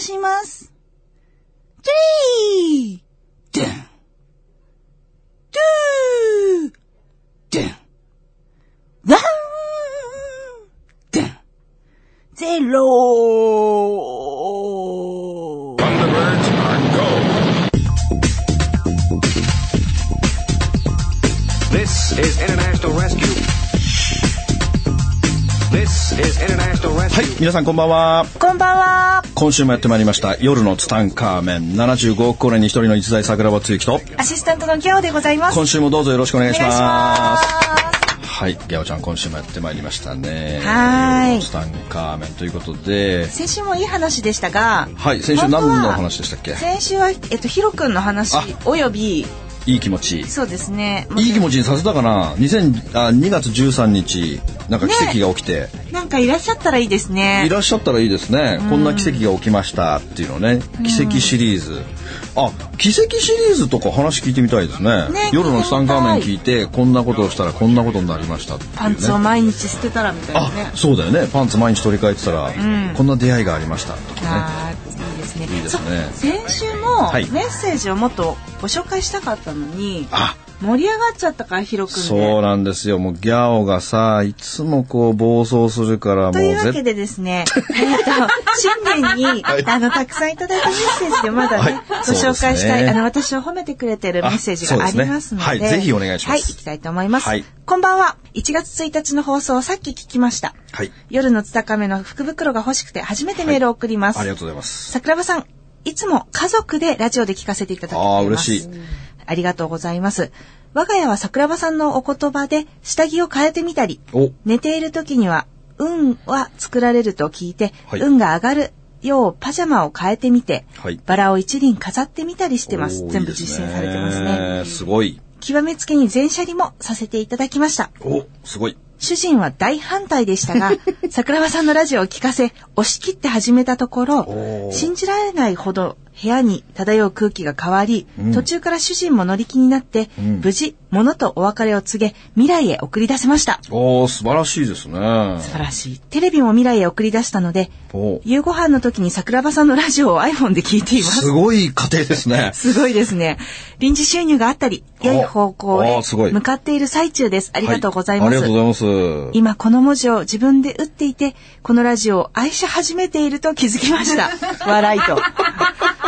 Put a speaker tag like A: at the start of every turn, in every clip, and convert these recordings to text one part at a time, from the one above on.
A: します。
B: はい皆さんこんばんは。
A: こんばんは。
B: 今週もやってまいりました。夜のツタンカーメン75億光年に一人の一代桜庭つゆきと、
A: アシスタントのギャオでございます。
B: 今週もどうぞよろしくお願いしま。
A: ます
B: はい、ギャオちゃん今週もやってまいりましたね。
A: はーい
B: ツタンカーメンということで、
A: 先週もいい話でしたが、
B: はい、先週何の話でしたっけ？
A: 先週は、えっと、ヒロ君の話
B: あ
A: および、
B: いい気持ち。
A: そうですね。
B: いい気持ちにさせたかな2000あ2月13日、なんか奇跡が起きて、
A: なんかいらっしゃったらいいですね。
B: いらっしゃったらいいですね。こんな奇跡が起きましたっていうのね。奇跡シリーズ。あ、奇跡シリーズとか話聞いてみたいですね。
A: ね
B: 夜のツタンカーメン聞いて、こんなことをしたらこんなことになりましたね。
A: パンツを毎日捨てたらみたいな
B: あ
A: ね、。
B: そうだよね。パンツ毎日取り替えてたら、こんな出会いがありましたとかね。
A: ね。
B: いいですね
A: 先週も
B: はい
A: メッセージをもっとご紹介したかったのに、
B: あ、
A: 盛り上がっちゃったからヒロ君で。
B: そうなんですよ。もうギャオがさ、いつもこう暴走するから、もう
A: というわけ
B: 絶
A: でですね、えっと、新年に、あの、たくさんいただいたメッセージでまだね、
B: はい
A: ご紹介したい、
B: ね
A: あの、私を褒めてくれてるメッセージがありますので、
B: ねはいぜひお願いします
A: はい、行きたいと思います。
B: はい
A: こんばんは。1月1日の放送をさっき聞きました。
B: はい。
A: 夜のつたかめの福袋が欲しくて初めてメールを送ります。
B: ありがとうございます。
A: 桜庭さん、いつも家族でラジオで聞かせていただいています。
B: あー嬉しい。
A: ありがとうございます。我が家は桜庭さんのお言葉で下着を変えてみたり、
B: お、
A: 寝ている時には運は作られると聞いて、
B: はい
A: 運が上がるようパジャマを変えてみて、
B: はい
A: バラを一輪飾ってみたりしてます。全部実践されてますね。
B: すごい。
A: 極めつけに全車利もさせていただきました。
B: お、すごい。
A: 主人は大反対でしたが、桜庭さんのラジオを聞かせ、押し切って始めたところ信じられないほど部屋に漂う空気が変わり、途中から主人も乗り気になって、
B: ん
A: 無事、物とお別れを告げ、未来へ送り出せました。
B: おー、素晴らしいですね。
A: 素晴らしい。テレビも未来へ送り出したので、
B: お
A: 夕ご飯の時に桜庭さんのラジオを iPhone で聞いています
B: す。ごい家庭ですね。
A: すごいですね。臨時収入があったり、良い方向へ向かっている最中です。ありがとうございます。
B: はありがとうございます。
A: 今この文字を自分で打っていて、このラジオを愛し始めていると気づきました。笑いと。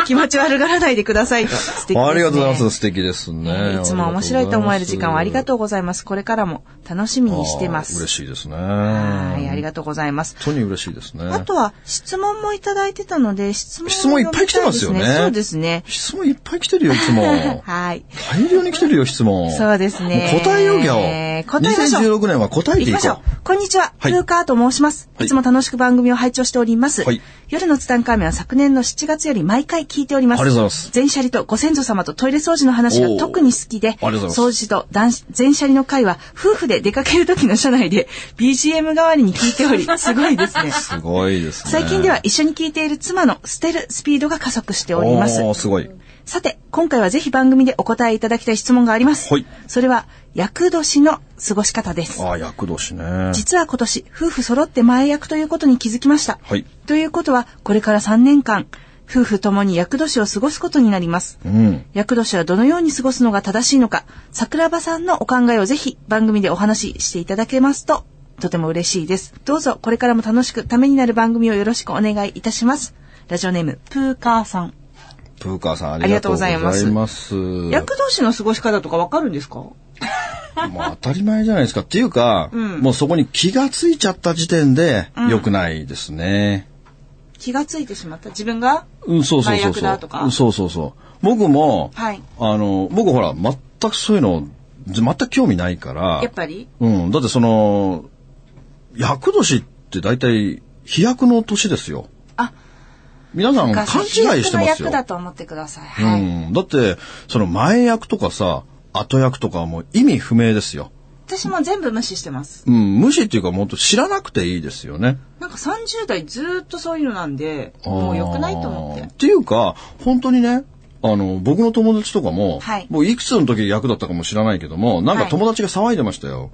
A: 気持ち悪がらないでくださいと。素敵です、ね。
B: ありがとうございます。素敵ですね。
A: いつも面白いと思える時間をありがとうございます。これからも楽しみにしてます。
B: 嬉しいですね。
A: はい、あり
B: が
A: がとうございます。
B: 本当に嬉しいですね。
A: あとは質問もいただいてたので、質問を
B: 質問いっぱい来てますよね
A: そうですね。
B: 質問いっぱい来てるよ、いつも。
A: はい。
B: 大量に来てるよ、質問。
A: そうですね
B: 答えよう、ギャオ。
A: 答えましょう
B: 2016年は答えていこ
A: 行きましょう。こんにちは。
B: はい
A: ふうかーと申します。
B: はい
A: いつも楽しく番組を拝聴しております。
B: はい
A: 夜のツタンカーメンは昨年の7月より毎回聞いております。
B: ありがとうございます
A: 全車里とご先祖様とトイレ掃除の話が特に好きで、掃除と全車里の会は夫婦で出かける時の車内で BGM 代わりに聞いており、すごいですね。
B: すごいですね。
A: 最近では一緒に聞いている妻の捨てるスピードが加速しております。
B: おーすごい。
A: さて、今回はぜひ番組でお答えいただきたい質問があります。
B: はい
A: それは、厄年の過ごし方です。
B: ああ、厄年ね。
A: 実は今年、夫婦揃って前役ということに気づきました。
B: はい。
A: ということは、これから3年間、夫婦ともに厄年を過ごすことになります。
B: うん。
A: 厄年はどのように過ごすのが正しいのか、桜庭さんのお考えをぜひ番組でお話ししていただけますと、とても嬉しいです。どうぞこれからも楽しくためになる番組をよろしくお願いいたします。ラジオネーム、プーカーさん。
B: プーカーさん、ありがとうございます。ます。
A: 厄年の過ごし方とかわかるんですか？
B: もう当たり前じゃないですか。っていうか、
A: ん
B: もうそこに気がついちゃった時点で良くないですね。
A: 気がついてしまった？自分が？
B: うん、そうそうそうそう
A: だとか？
B: そうそうそう。僕も、
A: はい
B: あの、僕ほら、全くそういうの、全く興味ないから
A: やっ、ぱり？
B: うん、だってその、厄年って大体、飛躍の年ですよ。
A: あ、
B: 皆さん勘違いしてますよ。
A: 役だと思ってください。はい。
B: うん。だって、その前役とかさ、後役とかはもう意味不明ですよ。
A: 私も全部無視してます。
B: うん、無視っていうかもっと知らなくていいですよね。
A: なんか30代ずーっとそういうのなんで、もう良くないと思って
B: っ。ていうか、本当にね、あの、僕の友達とかも、
A: はい
B: もういくつの時役だったかも知らないけども、なんか
A: はい
B: 友達が騒いでましたよ。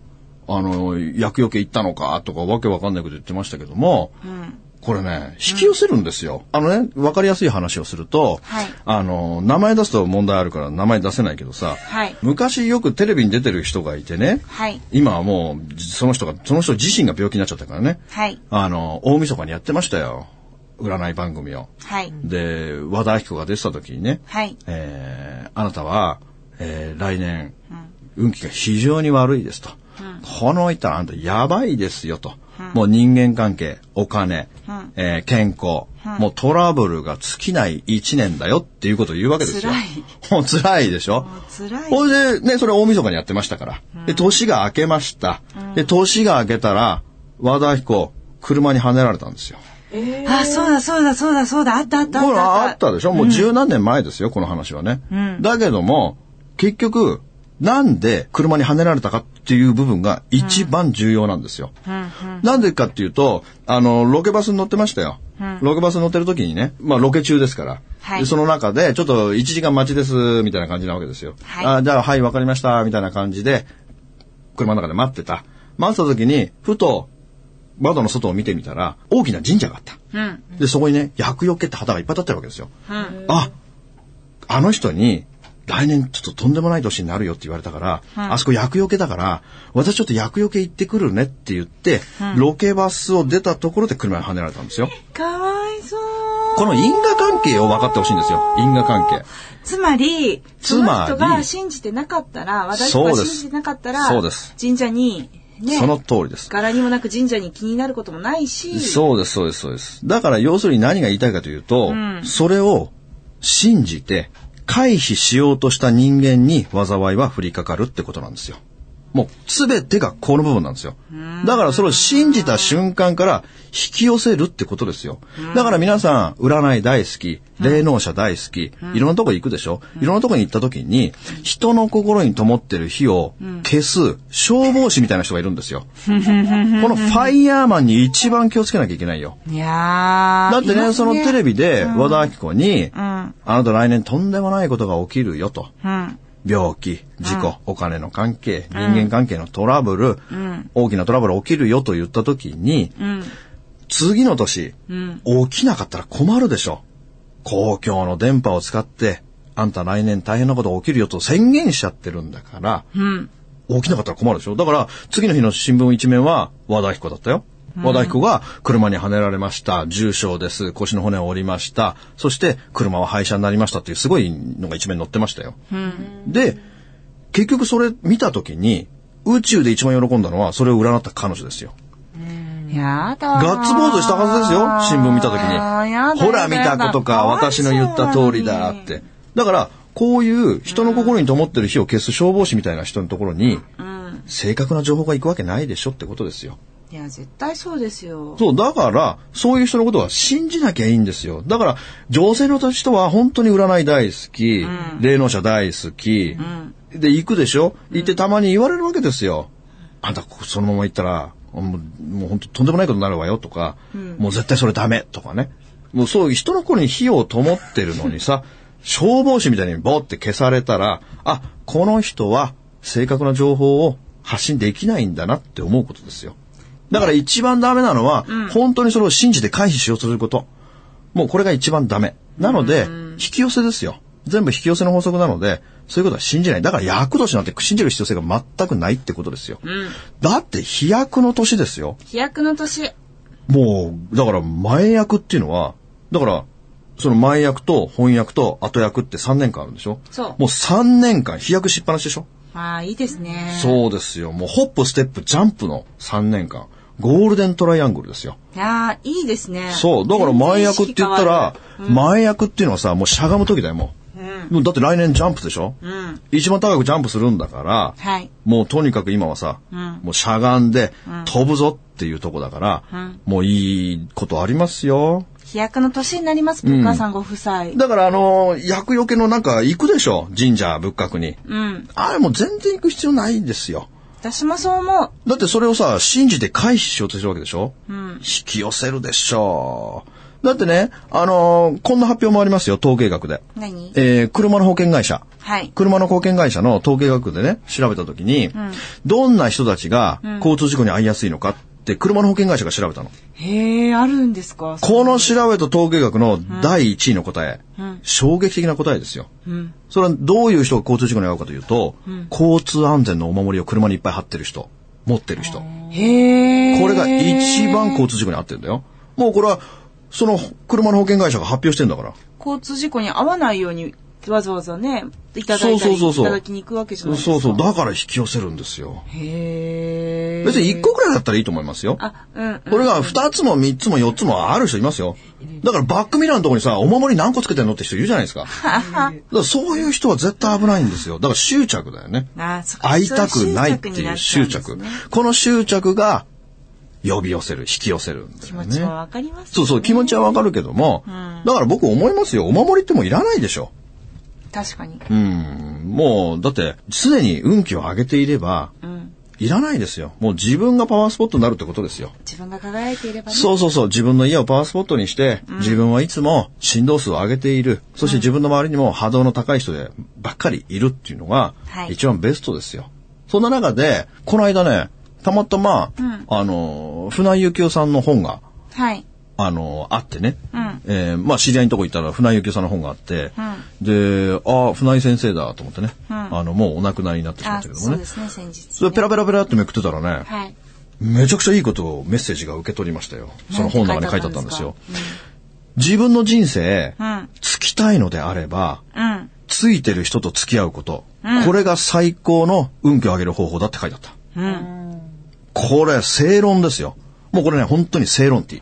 B: あの、厄除け行ったのかとかわけわかんないこと言ってましたけども、これね、引き寄せるんですよ。あのね、わかりやすい話をすると、
A: はい
B: あの、名前出すと問題あるから名前出せないけどさ、
A: はい
B: 昔よくテレビに出てる人がいてね、
A: はい。
B: 今はもう、その人が、その人自身が病気になっちゃったからね、
A: はい。
B: あの、大晦日にやってましたよ。占い番組を。
A: はい。
B: で、和田アキ子が出てた時にね、
A: はい。
B: えーあなたは、えー来年、運気が非常に悪いですと。このいったらあんたやばいですよと。もう人間関係、お金、えー健康、もうトラブルが尽きない一年だよっていうことを言うわけですよ。
A: 辛い
B: もう辛いでしょ？
A: 辛い。
B: ほいで、ね、それ大晦日にやってましたから。で、年が明けました。で、年が明けたら、和田アキ子、車にはねられたんですよ。
A: あ、そうだ、そうだ、そうだ、そうだ、あった、あった、あ
B: これ
A: った。
B: あったでしょ？もう十何年前ですよ、この話はね。だけども、結局、なんで車にはねられたかっていう部分が一番重要なんですよ。なんでかっていうと、あの、ロケバスに乗ってましたよ。ロケバスに乗ってる時にね、まあロケ中ですから。
A: はい
B: でその中で、ちょっと1時間待ちです、みたいな感じなわけですよ。
A: はい
B: あじゃあ、はい、わかりました、みたいな感じで、車の中で待ってた。待ってた時に、ふと、窓の外を見てみたら、大きな神社があった。
A: うん。
B: で、そこにね、厄除けって旗がいっぱい立ってるわけですよ。あ、あの人に、来年ちょっととんでもない年になるよって言われたから、あそこ厄除けだから、私ちょっと厄除け行ってくるねって言って、ロケバスを出たところで車にはねられたんですよ。
A: かわいそう。
B: この因果関係を分かってほしいんですよ。因果関係。
A: つまり、
B: つまり
A: その人が信じてなかったら、私が信じてなかったら、
B: そうです
A: 神社に、ね、
B: その通りです。
A: 柄にもなく神社に気になることもないし、
B: そうです、そうです、そうです。だから要するに何が言いたいかというと、それを信じて回避しようとした人間に災いは降りかかるってことなんですよ。もう全てがこの部分なんですよ。だからそれを信じた瞬間から引き寄せるってことですよ。だから皆さん、占い大好き、霊能者大好き、いろんなとこ行くでしょいろんなとこに行った時に、人の心に灯ってる火を消す消防士みたいな人がいるんですよ。このファイヤーマンに一番気をつけなきゃいけないよ。
A: いやー
B: だってね、そのテレビで和田アキ子に、
A: ん
B: あなた来年とんでもないことが起きるよと。
A: うん。
B: 病気、事故、お金の関係、人間関係のトラブル、大きなトラブル起きるよと言った時に、次の年、起きなかったら困るでしょ。公共の電波を使って、あんた来年大変なこと起きるよと宣言しちゃってるんだから、起きなかったら困るでしょ。だから、次の日の新聞一面は和田彦だったよ。和田彦が車にはねられました。重傷です。腰の骨を折りました。そして、車は廃車になりましたっていうすごいのが一面載ってましたよ。で、結局それ見た時に、宇宙で一番喜んだのは、それを占った彼女ですよ。
A: やだ
B: ガッツポーズしたはずですよ。新聞見た時に。ほら見たことか、私の言った通りだって。だから、こういう人の心に灯ってる火を消す消防士みたいな人のところに、正確な情報が行くわけないでしょってことですよ。
A: いや、絶対そうですよ。
B: そう、だから、そういう人のことは信じなきゃいいんですよ。だから、女性の人は本当に占い大好き、霊能者大好き、で、行くでしょ？行ってたまに言われるわけですよ。あんた、そのまま行ったら、もう、もう本当とんでもないことになるわよとか、もう絶対それダメとかね。もうそういう人の頃に火を灯ってるのにさ、消防士みたいにボーって消されたら、あ、この人は正確な情報を発信できないんだなって思うことですよ。だから一番ダメなのは、本当にそれを信じて回避しようとすること。もうこれが一番ダメ。なので、引き寄せですよ。全部引き寄せの法則なので、そういうことは信じない。だから厄年なんて信じる必要性が全くないってことですよ。だって飛躍の年ですよ。
A: 飛躍の年。
B: もう、だから前役っていうのは、だから、その前役と翻訳と後役って3年間あるんでしょ？
A: そう
B: もう3年間飛躍しっぱなしでしょ？
A: ああ、いいですね。
B: そうですよ。もうホップ、ステップ、ジャンプの3年間。ゴールデントライアングルですよ。
A: いやーいいですね。
B: そう。だから前役って言ったら、前役っていうのはさ、もうしゃがむ時だよ、もう。もうだって来年ジャンプでしょ？
A: うん。
B: 一番高くジャンプするんだから、
A: はい。
B: もうとにかく今はさ、もうしゃがんで飛ぶぞっていうとこだから、もういいことありますよ。
A: 飛躍の年になります、お母さんご夫妻。
B: だからあのー、厄除けのなんか行くでしょ？神社仏閣に。
A: うん。
B: あれもう全然行く必要ないんですよ。
A: 私もそう思う。
B: だってそれをさ、信じて回避しようとしてるわけでしょ？引き寄せるでしょだってね、あのーこんな発表もありますよ、統計学で。
A: 何？
B: えー車の保険会社。
A: はい。
B: 車の保険会社の統計学でね、調べたときに、どんな人たちが交通事故に遭いやすいのかって、車の保険会社が調べたの。
A: へえ、あるんですか？
B: この調べた統計学の第1位の答え、衝撃的な答えですよ。それはどういう人が交通事故に遭うかというと、交通安全のお守りを車にいっぱい貼ってる人、持ってる人。
A: へえ。
B: これが一番交通事故に遭ってるんだよ。もうこれは、その車の保険会社が発表してんだから。
A: 交通事故に遭わないように、わざわざね、いただいたり、いただきに行くわけじゃないですか。
B: そうそう。だから引き寄せるんですよ。
A: へえ。
B: 別に1個くらいだったらいいと思いますよ。
A: あ、うん、うん。
B: これが2つも3つも4つもある人いますよ。だからバックミラーのところにさ、お守り何個つけてんのって人いるじゃないですか。だからそういう人は絶対危ないんですよ。だから執着だよね。
A: あそ
B: 会いたくないっていう執着。
A: ね
B: この執着が呼び寄せる、引き寄せるんだよね。
A: 気持ちはわかります、ね。
B: そうそう、気持ちはわかるけども、だから僕思いますよ。お守りってもういらないでしょ。
A: 確かに。
B: うん。もう、だって、常に運気を上げていれば、
A: うん。
B: いらないですよ。もう自分がパワースポットになるってことですよ。
A: 自分が輝いていればね。
B: そうそうそう。自分の家をパワースポットにして、自分はいつも振動数を上げている。そして自分の周りにも波動の高い人でばっかりいるっていうのが
A: はい、
B: 一番ベストですよ。そんな中で、この間ね、たまたま、あの、船井幸雄さんの本が、
A: はい。
B: あの、あってね。
A: うん
B: えーまあ、知り合いのとこ行ったら、船井幸雄さんの本があって、で、ああ、船井先生だと思ってね。あの、もうお亡くなりになってしまっ
A: あ、
B: たけどもね。
A: そうですね、先日、ね。
B: それペラペラペラってめくってたらね、
A: はい。
B: めちゃくちゃいいことをメッセージが受け取りましたよ。その本の中に書いてあったんですよ。自分の人生、
A: うん。
B: つきたいのであれば、
A: うん。
B: ついてる人と付き合うこと、これが最高の運気を上げる方法だって書いてあった。
A: うん。
B: これ、正論ですよ。もうこれね、本当に正論って。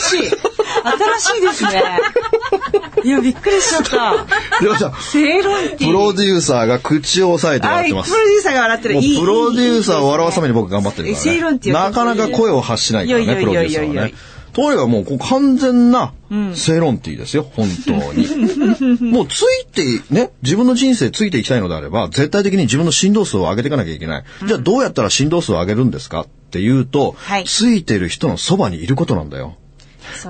A: 新しい。新しいですね。いや、びっくりしちゃった。
B: よっしゃ、
A: 正論って
B: プロデューサーが口を押さえて笑ってます。
A: はい、プロデューサーが笑ってる。
B: プロデューサーを笑わすために僕頑張ってるからね。なかなか声を発しないからね、プロデューサーはね。とにかくもうこう完全な正論っていいですよ、本当に。もうついて、ね、自分の人生ついていきたいのであれば、絶対的に自分の振動数を上げていかなきゃいけない。じゃあどうやったら振動数を上げるんですかっていうと、
A: はい
B: ついてる人のそばにいることなんだよ。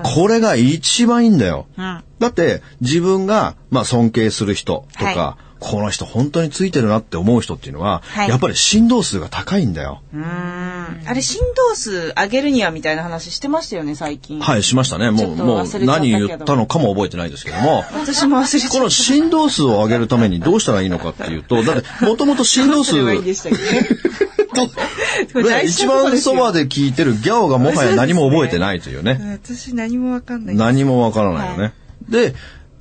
B: これが一番いいんだよ。
A: うん。
B: だって自分がまあ尊敬する人とか、
A: は
B: この人本当についてるなって思う人っていうのは、
A: はい
B: やっぱり振動数が高いんだよ。
A: うーん。あれ、振動数上げるにはみたいな話してましたよね、最近。
B: はい、しましたね。もう、もう何言ったのかも覚えてないですけども、
A: 私も忘れちゃった。
B: この振動数を上げるためにどうしたらいいのかっていうと、だってもともと振動数、ね
A: 大
B: 一番そばで聞いてるギャオがもはや何も覚えてないというね。
A: 私何もわかんない。
B: 何もわからないよね。
A: は
B: で、だか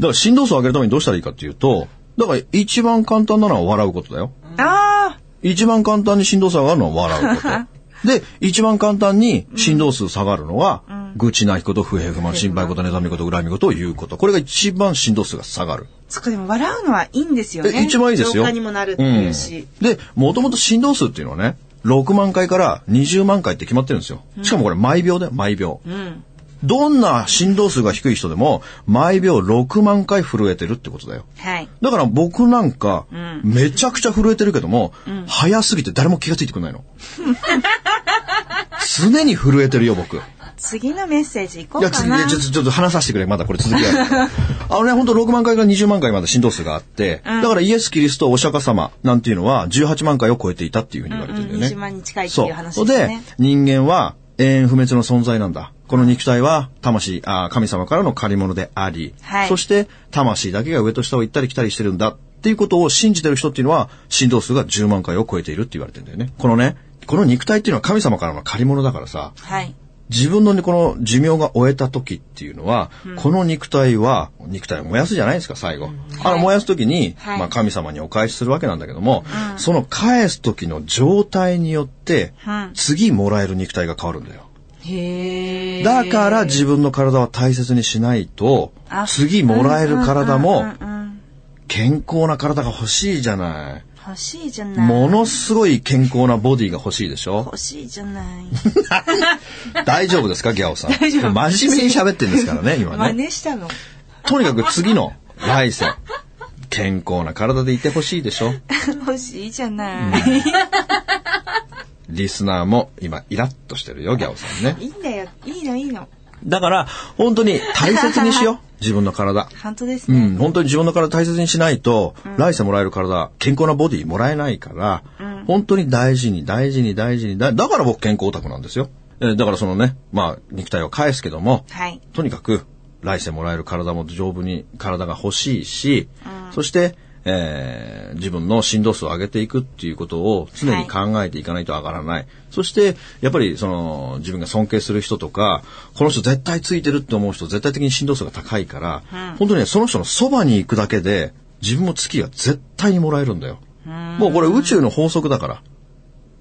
B: ら振動数を上げるためにどうしたらいいかっていうと、だから一番簡単なのは笑うことだよ。
A: あ
B: 一番簡単に振動数上がるのは笑うこと。で、一番簡単に振動数下がるのは、愚痴泣きこと、不平不満、心配こと、妬みこと、恨みことを言うこと。これが一番振動数が下がる。
A: あ。そっか、でも笑うのはいいんですよね。
B: え一番いいですよ。
A: にもなるっていうし。
B: うんで、もともと振動数っていうのはね、6万回から20万回って決まってるんですよ。しかもこれ毎秒だよ、毎秒。
A: うん。
B: どんな振動数が低い人でも、毎秒6万回震えてるってことだよ。
A: はい。
B: だから僕なんか、
A: ん
B: めちゃくちゃ震えてるけども、早すぎて誰も気がついてくれないの。常に震えてるよ、僕。
A: 次のメッセージいこ
B: いうや、
A: かな。
B: 次いやちょっと、ちょっと話させてくれ。まだこれ続きある。あのね、本当6万回から20万回まで振動数があって、だからイエス・キリストお釈迦様なんていうのは18万回を超えていたっていうふうに言われてるんだよね。
A: うんうん20万に近いって
B: そ
A: いう話ですね
B: で、人間は永遠不滅の存在なんだ。この肉体は魂、あ神様からの借り物であり、
A: はい
B: そして魂だけが上と下を行ったり来たりしてるんだっていうことを信じてる人っていうのは振動数が10万回を超えているって言われてるんだよね。このね、この肉体っていうのは神様からの借り物だからさ、
A: はい。
B: 自分のね、この寿命が終えた時っていうのは、この肉体は、肉体を燃やすじゃないですか、最後。あの、燃やす時に、
A: はい。
B: まあ、神様にお返しするわけなんだけども、その返す時の状態によって、
A: うん
B: 次もらえる肉体が変わるんだよ。だから自分の体は大切にしないと
A: あ、
B: 次もらえる体も、
A: うんうんうん。
B: 健康な体が欲しいじゃない。
A: 欲しいじゃない。
B: ものすごい健康なボディが欲しいでしょ？
A: 欲しいじゃない。
B: 大丈夫ですか、ギャオさん？
A: 大丈夫
B: 真面目に喋ってるんですからね、今
A: 真
B: ね。
A: 似したの？
B: とにかく次の来世、健康な体でいてほしいでしょ？
A: 欲しいじゃない。
B: リスナーも今イラッとしてるよ、ギャオさんね。
A: いいんだよ。いいの、いいの。
B: だから、本当に大切にしよう。自分の体。
A: 本当ですね。
B: うん、本当に自分の体大切にしないと、来世もらえる体、健康なボディもらえないから、本当に大事に大事に大事にだ、だから僕健康オタクなんですよ。えーだからそのね、まあ、肉体を返すけども、
A: はい。
B: とにかく来世もらえる体も丈夫に体が欲しいし、そして、えー自分の振動数を上げていくっていうことを常に考えていかないと上がらない。そして、やっぱりその自分が尊敬する人とか、この人絶対ついてるって思う人絶対的に振動数が高いから、本当にね、その人のそばに行くだけで自分も月が絶対にもらえるんだよ。もうこれ宇宙の法則だから。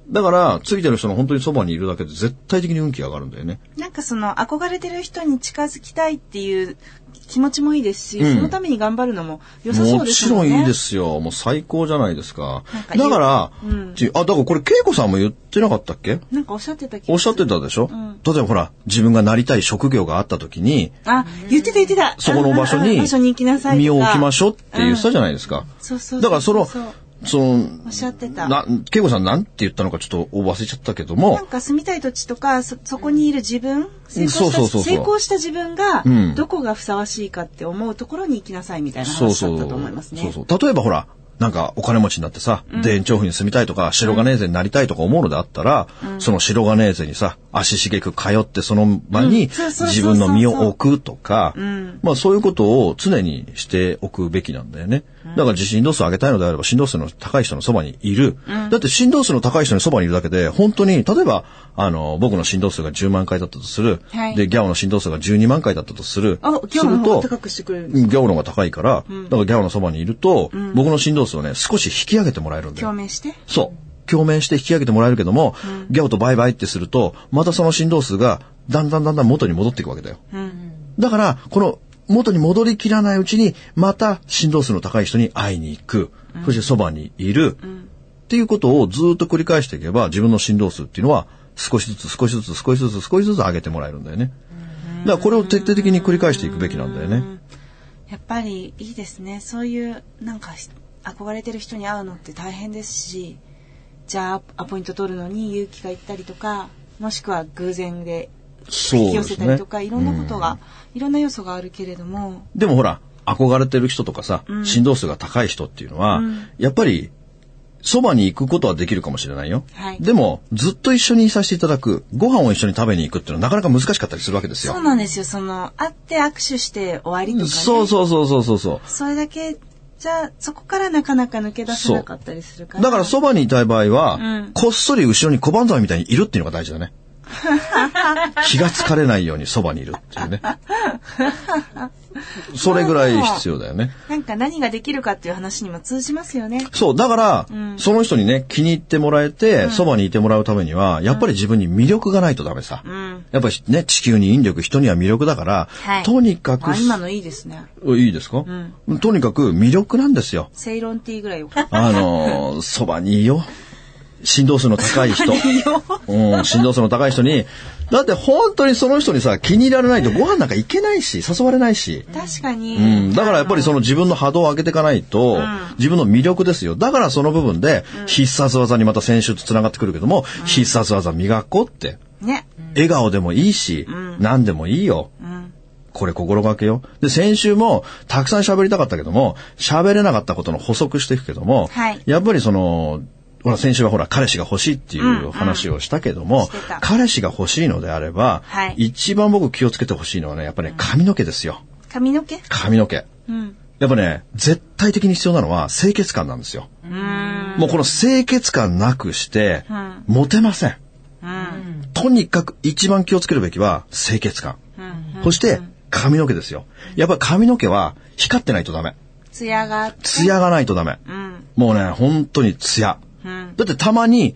B: だから、ついてる人の本当にそばにいるだけで絶対的に運気が上がるんだよね。
A: なんかその憧れてる人に近づきたいっていう気持ちもいいですし、
B: うん
A: そのために頑張るのも良さそう
B: も
A: ですね。
B: ちろんいいですよ。もう最高じゃないですか。
A: か
B: だから、
A: うん
B: ちあ、だからこれ、恵子さんも言ってなかったっけ？
A: なんかおっしゃってた
B: おっしゃってたでしょ、
A: ん
B: 例えばほら、自分がなりたい職業があった時に、
A: あ、言ってた言ってた。
B: そこの場所に
A: 場所に行きなさい。
B: 身を置きましょうって言ってたじゃ
A: ない、
B: ですか。
A: そうそうそうそう
B: だからその、その、
A: おっしゃってた。
B: な、恵子さんなんて言ったのかちょっと忘れちゃったけども
A: なん、か住みたい土地とか、そ、そこにいる自分、成功した
B: そうそうそうそう
A: 成功した自分が
B: うん、
A: どこがふさわしいかって思うところに行きなさいみたいな
B: そうそう。
A: 話だったと思いますね。
B: そうそう。例えばほら、なんかお金持ちになってさ、田園調布に住みたいとか、白金税になりたいとか思うのであったら、その白金税にさ、足しげく通ってその場に自分の身を置くとか
A: ん、
B: まあそういうことを常にしておくべきなんだよね。だから振動数を上げたいのであれば、振動数の高い人のそばにいる。だって振動数の高い人のそばにいるだけで、本当に、例えば、あの、僕の振動数が10万回だったとする。
A: はい
B: で、ギャオの振動数が12万回だったとする。
A: あ、今日の方が高くしてくれるんです
B: ギャオの方が高いから、だからギャオのそばにいると、僕の振動数をね、少し引き上げてもらえるんだよ。
A: 共鳴して？
B: そう。共鳴して引き上げてもらえるけども、ギャオとバイバイってすると、またその振動数がだんだんだんだん元に戻っていくわけだよ。だから、この元に戻りきらないうちに、また振動数の高い人に会いに行く。そしてそばにいる。っていうことをずっと繰り返していけば、自分の振動数っていうのは、少しずつ少しずつ少しずつ少しずつ上げてもらえるんだよね。だからこれを徹底的に繰り返していくべきなんだよね。
A: やっぱりいいですね。そういう、なんかひ、憧れてる人に会うのって大変ですし、じゃあ、アポイント取るのに勇気がいったりとか、もしくは偶然で引き寄せたりと。か、いろんなことが、いろんな要素があるけれども、
B: でもほら、憧れてる人とかさ、振動数が高い人っていうのは、やっぱり、そばに行くことはできるかもしれないよ。
A: はい
B: でも、ずっと一緒にいさせていただく、ご飯を一緒に食べに行くっていうのはなかなか難しかったりするわけですよ。
A: そうなんですよ。その、会って握手して終わりとかね。
B: そうそうそうそうそうそう。
A: それだけ、じゃあ、そこからなかなか抜け出せなかったりするから。
B: だからそばにいたい場合は、
A: うん
B: こっそり後ろに小判ザメみたいにいるっていうのが大事だね。気がつかれないようにそばにいるっていうね。それぐらい必要だよね。
A: なんか何ができるかっていう話にも通じますよね。
B: そう、だから、その人にね、気に入ってもらえて、そば、にいてもらうためには、やっぱり自分に魅力がないとダメさ。
A: ん
B: やっぱりね、地球に引力、人には魅力だから、
A: はい
B: とにかく、
A: あ、今のいいですね。
B: いいですか、とにかく魅力なんですよ。
A: セイロンティーぐらいを。
B: あのー、そばにいいよ。振動数の高い人。うん、振動数の高い人に、だって本当にその人にさ、気に入られないとご飯なんか行けないし、誘われないし。
A: 確かに。
B: うん、だからやっぱりその自分の波動を上げていかないと、自分の魅力ですよ。だからその部分で、必殺技にまた先週と繋がってくるけども、必殺技磨こうって。
A: ね。
B: 笑顔でもいいし、何でもいいよ。
A: うん。
B: これ心がけよ。で、先週もたくさん喋りたかったけども、喋れなかったことの補足していくけども、
A: はい
B: やっぱりその、ほら、先週はほら、彼氏が欲しいっていう話をしたけども、
A: してた
B: 彼氏が欲しいのであれば、
A: はい
B: 一番僕気をつけてほしいのはね、やっぱね、髪の毛ですよ。
A: 髪の毛？
B: 髪の毛。
A: うん。
B: やっぱね、絶対的に必要なのは清潔感なんですよ。もうこの清潔感なくして、
A: ん
B: モテません。
A: うん。
B: とにかく一番気をつけるべきは清潔感。
A: うん。
B: そして髪の毛ですよ。やっぱり髪の毛は光ってないとダメ。
A: ツヤがあって。
B: ツヤがないとダメ。
A: うん。
B: もうね、本当にツヤ。
A: うん。
B: だってたまに、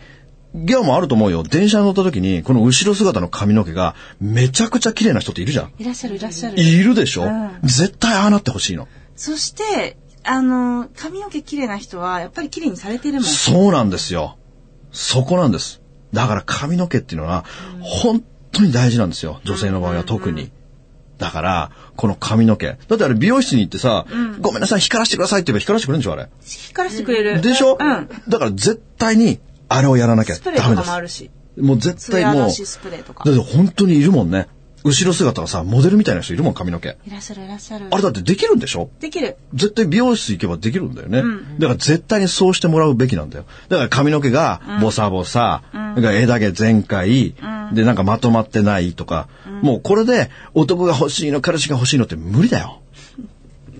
B: ギャオもあると思うよ。電車に乗った時に、この後ろ姿の髪の毛がめちゃくちゃ綺麗な人っているじゃん。
A: いらっしゃるいらっしゃる。
B: いるでしょ、
A: うん
B: 絶対ああなってほしいの。
A: そして、あの、髪の毛綺麗な人は、やっぱり綺麗にされてるもん。
B: そうなんですよ。そこなんです。だから髪の毛っていうのは、本当に大事なんですよ。女性の場合は特に。だから、この髪の毛。だってあれ美容室に行ってさ、ごめんなさい、光らせてくださいって言えば光らせてくれるんでしょ、あれ。
A: 光らせてくれる。
B: でしょ、
A: うん。
B: だから絶対に、あれをやらなきゃ
A: スプレーと
B: ダメです。
A: かもあるし。
B: もう絶
A: ツ
B: 対もう、
A: スプレーとか
B: だ。って本当にいるもんね。後ろ姿がさ、モデルみたいな人いるもん、髪の毛。
A: いらっしゃるいらっしゃる。
B: あれだってできるんでしょ？
A: できる。
B: 絶対美容室行けばできるんだよね。だから絶対にそうしてもらうべきなんだよ。だから髪の毛がボサボサ、だから枝毛全開、でなんかまとまってないとか、もうこれで男が欲しいの、彼氏が欲しいのって無理だよ。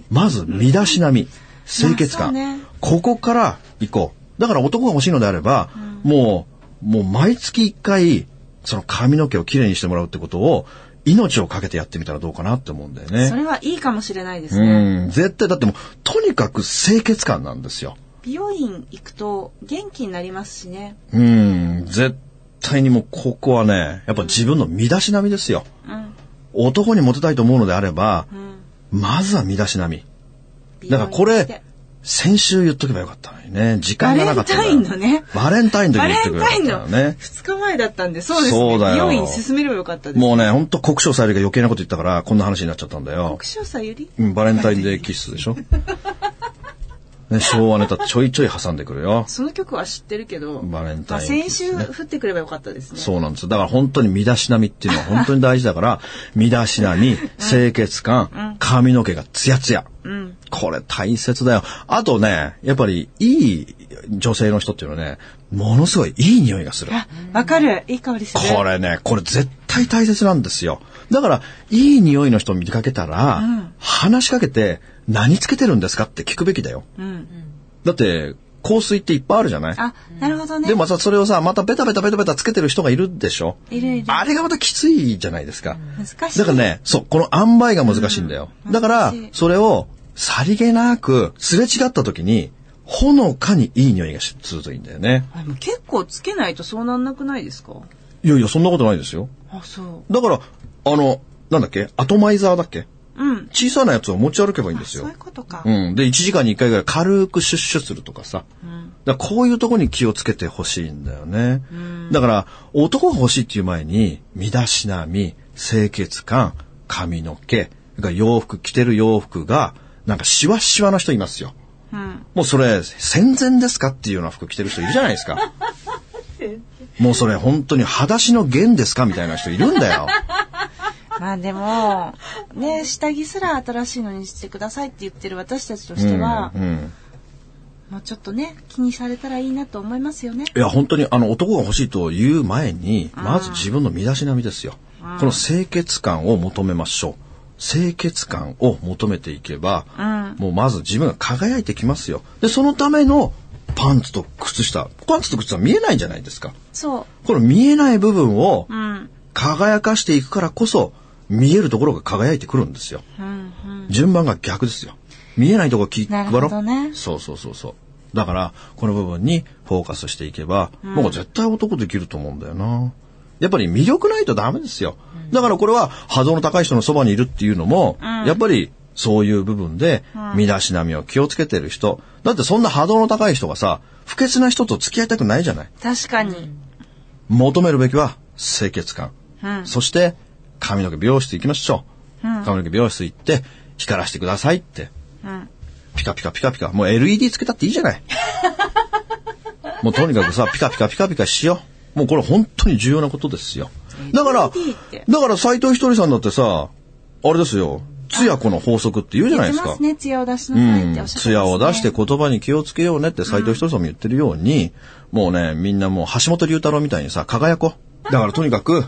B: まず身だしなみ、清潔感、
A: ね
B: ここから行こう。だから男が欲しいのであれば、もう、もう毎月一回、その髪の毛をきれいにしてもらうってことを、命をかけてやってみたらどうかなって思うんだよね。
A: それはいいかもしれないです
B: う
A: ね。
B: ん、絶対だってもう、とにかく清潔感なんですよ。
A: 美容院行くと元気になりますしね。
B: うん、絶対にもうここはね、やっぱ自分の身だしなみですよ。
A: うん。
B: 男にモテたいと思うのであれば、
A: うん。
B: まずは身だしなみ。
A: 美
B: だからこれ先週言っとけばよかったのにね。時間がなかった
A: バレンタインのね
B: バレンタインの時言ったのね。
A: 2日前だったんで、そうですね。
B: そうだよ
A: 美容院進めればよかったです。
B: もうね、ほんと国生さゆりが余計なこと言ったから、こんな話になっちゃったんだよ
A: 国。生さゆり？
B: うん、バレンタインデーキッスでしょ。ね、昭和ネタちょいちょい挟んでくるよ。
A: その曲は知ってるけど、
B: バレンタイン
A: まあ先週降ってくればよかったですね。
B: そうなんですよ。だから本当に身だしなみっていうのは本当に大事だから、身だしなみ、清潔感、髪の毛がツヤツヤ。
A: うん。
B: これ大切だよ。あとね、やっぱりいい女性の人っていうのはね、ものすごいいい匂いがする。
A: あ、わかる。いい香りする。
B: これね、これ絶対大切なんですよ。だから、いい匂いの人を見かけたら、
A: うん
B: 話しかけて、何つけてるんですかって聞くべきだよ。
A: うん。
B: だって、香水っていっぱいあるじゃない？
A: あ、なるほどね。
B: でもさ、それをさ、またベタベタベタベタつけてる人がいるでしょ？
A: いるいる。
B: あれがまたきついじゃないですか。
A: 難しい。
B: だからね、そう、この塩梅が難しいんだよ。
A: うん
B: だからそれを、さりげなく、すれ違った時に、ほのかにいい匂いがしするといいんだよね。
A: 結構つけないとそうなんなくないですか？
B: いやいや、そんなことないですよ。
A: あ、そう。
B: だから、あの、なんだっけ？アトマイザーだっけ？
A: うん。
B: 小さなやつを持ち歩けばいいんですよ
A: そういう。ことか。
B: うん。で、1時間に1回ぐらい軽くシュッシュするとかさ。
A: うん。
B: だからこういうとこに気をつけてほしいんだよね。だから、男が欲しいっていう前に、身だしなみ、清潔感、髪の毛、洋服、着てる洋服が、なんかシワシワの人いますよ。
A: うん。
B: もうそれ、戦前ですかっていうような服着てる人いるじゃないですか。もうそれ本当に裸足の弦ですかみたいな人いるんだよ。
A: まあでも、ね、下着すら新しいのにしてくださいって言ってる私たちとしては、
B: うんうん
A: もうちょっとね、気にされたらいいなと思いますよね。
B: いや、本当に、あの、男が欲しいという前に、まず自分の身だしなみですよ。この清潔感を求めましょう。清潔感を求めていけば、
A: うん。
B: もうまず自分が輝いてきますよ。で、そのためのパンツと靴下。パンツと靴下は見えないじゃないですか。
A: そ
B: この見えない部分を
A: う。うん。
B: 輝かしていくからこそ、見えるところが輝いてくるんですよ。
A: うん。うん。
B: 順番が逆ですよ。見えないところ気配ろ
A: ほどね
B: そうそうそうそう。だから、この部分にフォーカスしていけば、もう絶対男できると思うんだよな。やっぱり魅力ないとダメですよ。だからこれは波動の高い人のそばにいるっていうのも、やっぱりそういう部分で身だしなみを気をつけてる人。だってそんな波動の高い人がさ、不潔な人と付き合いたくないじゃない。
A: 確かに。
B: 求めるべきは清潔感。
A: うん。
B: そして、髪の毛美容室行きましょう。
A: うん
B: 髪の毛美容室行って、光らしてくださいって。
A: うん。
B: ピカピカピカピカ。もう LED つけたっていいじゃない。もうとにかくさ、ピカピカピカピカしよう。もうこれ本当に重要なことですよ。だから、だから斎藤ひとりさんだってさ、あれですよ、つや子の法則って言うじゃないですか。
A: ね、艶を出し
B: う
A: なさいって
B: ん。
A: おっしゃってますね。
B: つやを出して言葉に気をつけようねって斎藤ひとりさんも言ってるように、もうね、みんなもう橋本龍太郎みたいにさ、輝こう。だからとにかく、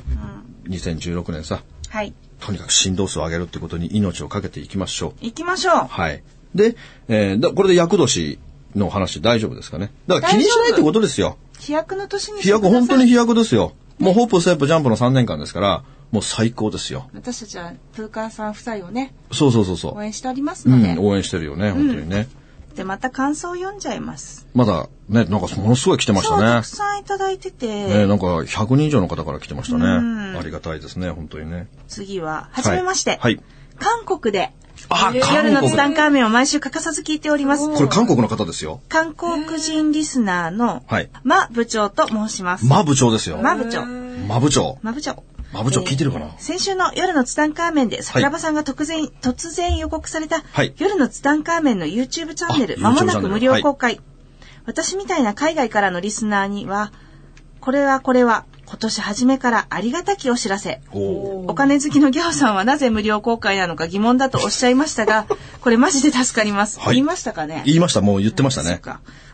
B: 2016年さ、
A: はい。
B: とにかく振動数を上げるってことに命をかけていきましょう。
A: 行きましょう。
B: はい。で、えーだこれで厄年の話大丈夫ですかね。だから気にしないってことですよ。
A: 飛躍の年に
B: 飛躍、本当に飛躍ですよ。もうホープ、ステップ、ジャンプの3年間ですから、もう最高ですよ。
A: 私たちはプーカーさん夫妻をね、
B: そうそうそうそう。
A: 応援しておりますので、
B: うん、応援してるよね、本当にね。
A: で、また感想を読んじゃいます。
B: まだね、なんかものすごい来てまし
A: た
B: たね
A: く。さんいただいてて、
B: ね、なんか100人以上の方から来てましたね。
A: うん
B: ありがたいですね、本当にね。
A: 次は、はじめまして、
B: はい。はい
A: 韓国で
B: あ、
A: 夜
B: 韓国
A: のツタンカーメンを毎週欠かさず聞いております。
B: これ韓国の方ですよ。
A: 韓国人リスナーの、
B: はい
A: マ部長と申します。
B: マ部長ですよ。
A: マ部長。
B: マ部長。
A: マ部長。
B: マ部長聞いてるかな？
A: 先週の夜のツタンカーメンで桜庭さんが突然、突然予告された、
B: はい。
A: 夜のツタンカーメンの YouTube チャンネル、
B: あ
A: まもなく無料公開、私みたいな海外からのリスナーには、これはこれは、今年初めからありがたきお知らせ。
B: お
A: お金好きのギャオさんはなぜ無料公開なのか疑問だとおっしゃいましたが、これマジで助かります。
B: はい。
A: 言いましたかね？
B: 言いました、もう言ってましたね。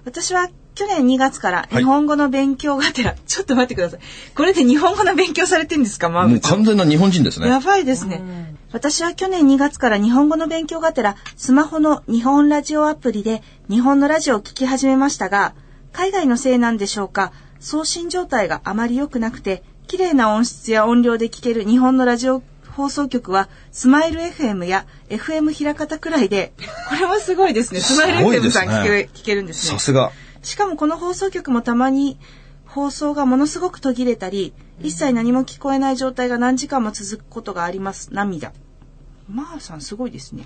A: 私は去年2月から日本語の勉強がてら、ちょっと待ってください。これで日本語の勉強されてんですかマー
B: もう完全な日本人です
A: や
B: ね。
A: ばいですね。私は去年2月から日本語の勉強がてら、スマホの日本ラジオアプリで日本のラジオを聞き始めましたが、海外のせいなんでしょうか、送信状態があまり良くなくて、綺麗な音質や音量で聞ける日本のラジオ放送局は、スマイル FM や FM 平方くらいで、これもすごいですね。スマイル
B: すごい
A: FM
B: ですね
A: さん聞ける聞けるんですね
B: さ。すが。
A: しかもこの放送局もたまに放送がものすごく途切れたり、一切何も聞こえない状態が何時間も続くことがあります。涙。まあさんすごいですね。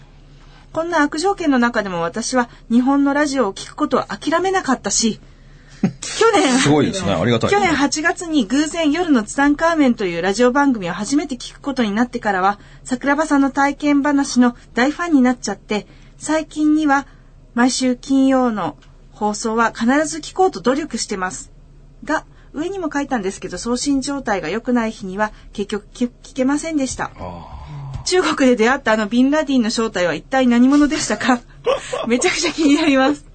A: こんな悪条件の中でも私は日本のラジオを聞くことを諦めなかったし、去年、
B: すごいですね。ありがたい。
A: 去年8月に偶然夜のツタンカーメンというラジオ番組を初めて聞くことになってからは、桜庭さんの体験話の大ファンになっちゃって、最近には毎週金曜の放送は必ず聞こうと努力してます。が、上にも書いたんですけど、送信状態が良くない日には結局聞聞けませんでした。中国で出会ったあのビンラディンの正体は一体何者でしたか？めちゃくちゃ気になります。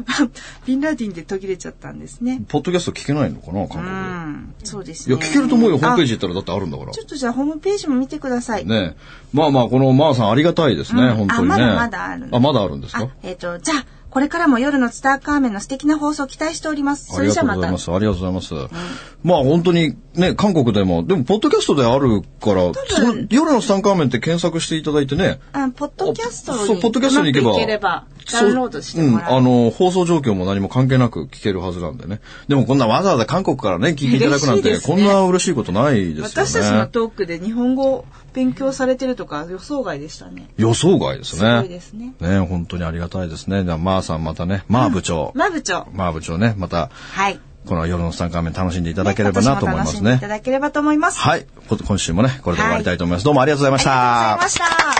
A: ビンラディンで途切れちゃったんですね。
B: ポッドキャスト聞けないのかな、
A: う
B: 韓
A: ん、そうです
B: 国で。
A: ね。
B: いや、聞けると思うよ。ホームページ
A: あ
B: 行ったらだってあるんだから
A: ち。ょっとじゃあホームページも見てください。
B: ねまあまあ、このマーさんありがたいですね、
A: うん
B: 本当にね。
A: あまだまだある
B: あ、まだあるんです
A: あ
B: か、
A: えっ、と、じゃあ、これからも夜のツターカーメンの素敵な放送を期待しております。そ
B: ありが
A: れじゃあまた。
B: とうございます。ありがとうございます。まあ本当にね、韓国でも、でも、ポッドキャストであるから、夜のスタンカーメンって検索していただいてね。
A: あポッドキャストに
B: そうポッドキャストに行けば
A: ダウンロードしてもら
B: そううん、
A: う。
B: あの、放送状況も何も関係なく聞けるはずなんでね。でもこんなわざわざ韓国からね、聞いていただくなんて、
A: ね
B: こんな嬉しいことないですよね。
A: 私たちのトークで日本語を勉強されてるとか予想外でしたね。
B: 予想外です
A: すごい
B: ね。
A: ですね。
B: ね、本当にありがたいですね。じゃあ、まーさんまたね、まー部長。
A: まあ部長。
B: まー部長ね、また、
A: はい。
B: この夜のスタンカーメン楽しんでいただければなと思いますね
A: 今年も楽しんでいた。だければと思います。
B: はい。こ今週もね、これで終わりたいと思います。どうもありがとうございました。
A: ありがとうございました。